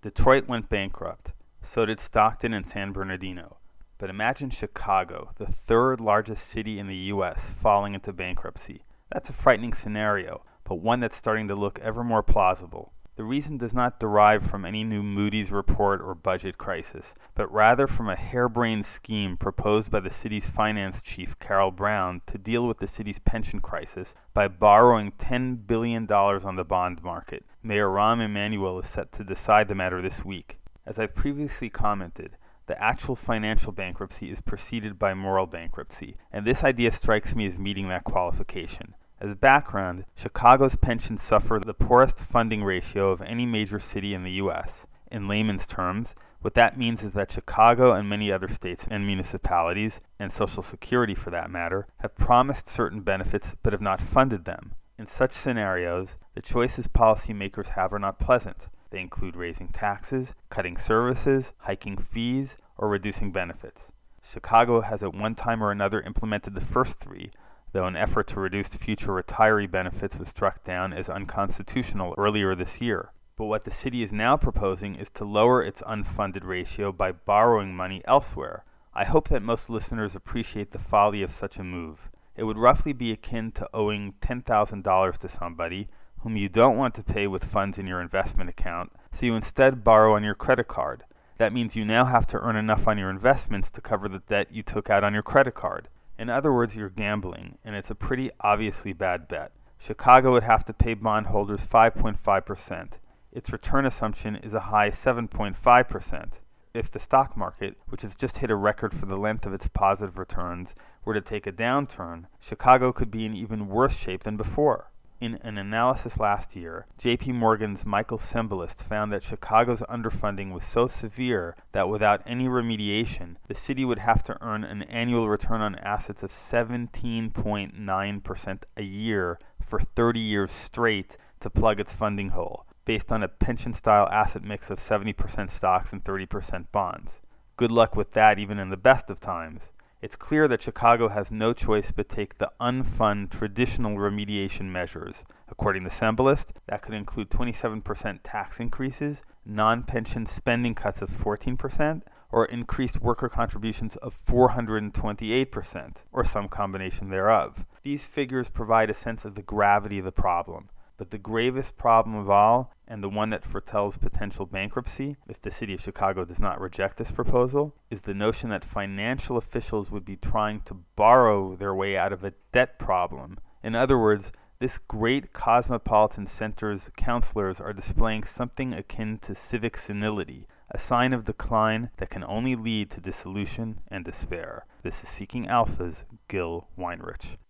Detroit went bankrupt. So did Stockton and San Bernardino. But imagine Chicago, the third largest city in the U.S., falling into bankruptcy. That's a frightening scenario, but one that's starting to look ever more plausible. The reason does not derive from any new Moody's report or budget crisis, but rather from a harebrained scheme proposed by the city's finance chief, Carole Brown, to deal with the city's pension crisis by borrowing $10 billion on the bond market. Mayor Rahm Emanuel is set to decide the matter this week. As I've previously commented, the actual financial bankruptcy is preceded by moral bankruptcy, and this idea strikes me as meeting that qualification. As background, Chicago's pensions suffer the poorest funding ratio of any major city in the U.S. In layman's terms, what that means is that Chicago and many other states and municipalities, and Social Security for that matter, have promised certain benefits but have not funded them. In such scenarios, the choices policymakers have are not pleasant. They include raising taxes, cutting services, hiking fees, or reducing benefits. Chicago has at one time or another implemented the first three, though an effort to reduce future retiree benefits was struck down as unconstitutional earlier this year. But what the city is now proposing is to lower its unfunded ratio by borrowing money elsewhere. I hope that most listeners appreciate the folly of such a move. It would roughly be akin to owing $10,000 to somebody whom you don't want to pay with funds in your investment account, so you instead borrow on your credit card. That means you now have to earn enough on your investments to cover the debt you took out on your credit card. In other words, you're gambling, and it's a pretty obviously bad bet. Chicago would have to pay bondholders 5.5%. Its return assumption is a high 7.5%. If the stock market, which has just hit a record for the length of its positive returns, were to take a downturn, Chicago could be in even worse shape than before. In an analysis last year, JP Morgan's Michael Cembalest found that Chicago's underfunding was so severe that without any remediation, the city would have to earn an annual return on assets of 17.9% a year for 30 years straight to plug its funding hole, based on a pension style asset mix of 70% stocks and 30% bonds. Good luck with that even in the best of times. It's clear that Chicago has no choice but take the unfund traditional remediation measures. According to Cembalest, that could include 27% tax increases, non pension spending cuts of 14%, or increased worker contributions of 428%, or some combination thereof. These figures provide a sense of the gravity of the problem. But the gravest problem of all, and the one that foretells potential bankruptcy if the city of Chicago does not reject this proposal, is the notion that financial officials would be trying to borrow their way out of a debt problem. In other words, this great cosmopolitan center's counselors are displaying something akin to civic senility, a sign of decline that can only lead to dissolution and despair. This is Seeking Alpha's Gil Weinrich.